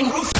fucking roof.